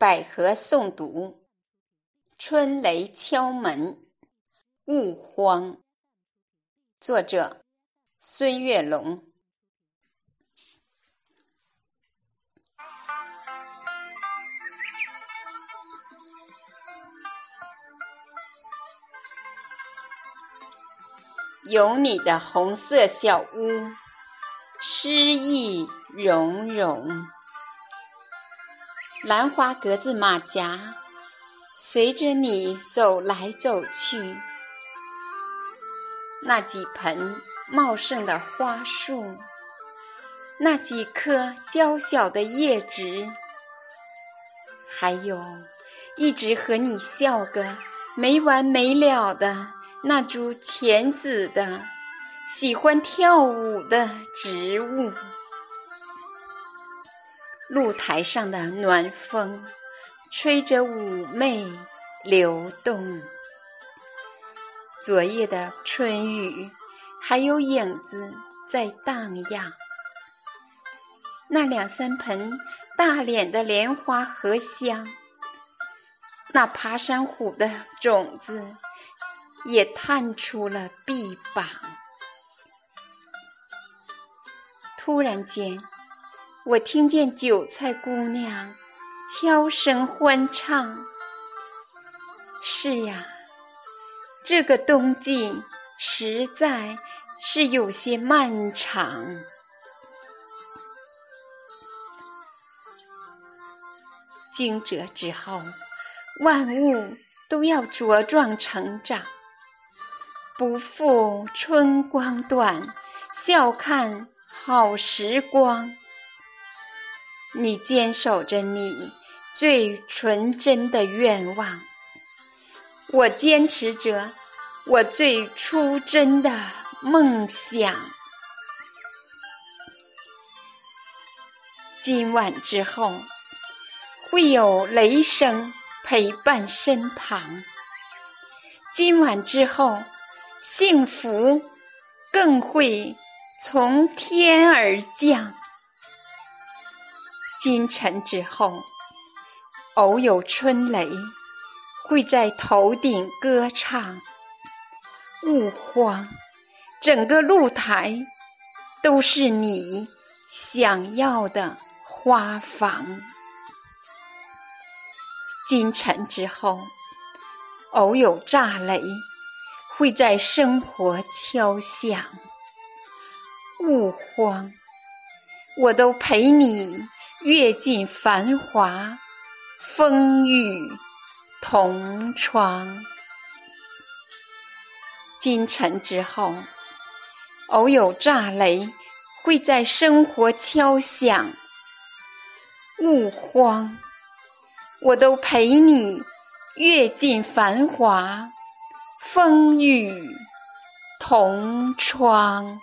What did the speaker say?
百合诵读，春雷敲门，勿慌。作者：孙月龙。有你的红色小屋，诗意融融。兰花格子马甲，随着你走来走去。那几盆茂盛的花树，那几棵娇小的叶子，还有一直和你笑个没完没了的那株浅紫的、喜欢跳舞的植物。露台上的暖风，吹着妩媚流动。昨夜的春雨，还有影子在荡漾。那两三盆大脸的莲花荷香，那爬山虎的种子，也探出了臂膀。突然间。我听见韭菜姑娘悄声欢唱。是呀，这个冬季实在是有些漫长。惊蛰之后，万物都要茁壮成长，不负春光短，笑看好时光。你坚守着你最纯真的愿望，我坚持着我最初真的梦想。今晚之后，会有雷声陪伴身旁。今晚之后，幸福更会从天而降。今晨之后，偶有春雷会在头顶歌唱。勿慌，整个露台都是你想要的花房。今晨之后，偶有炸雷会在生活敲响。勿慌，我都陪你。阅尽繁华，风雨同窗。今晨之后，偶有炸雷会在生活敲响。勿慌，我都陪你阅尽繁华，风雨同窗。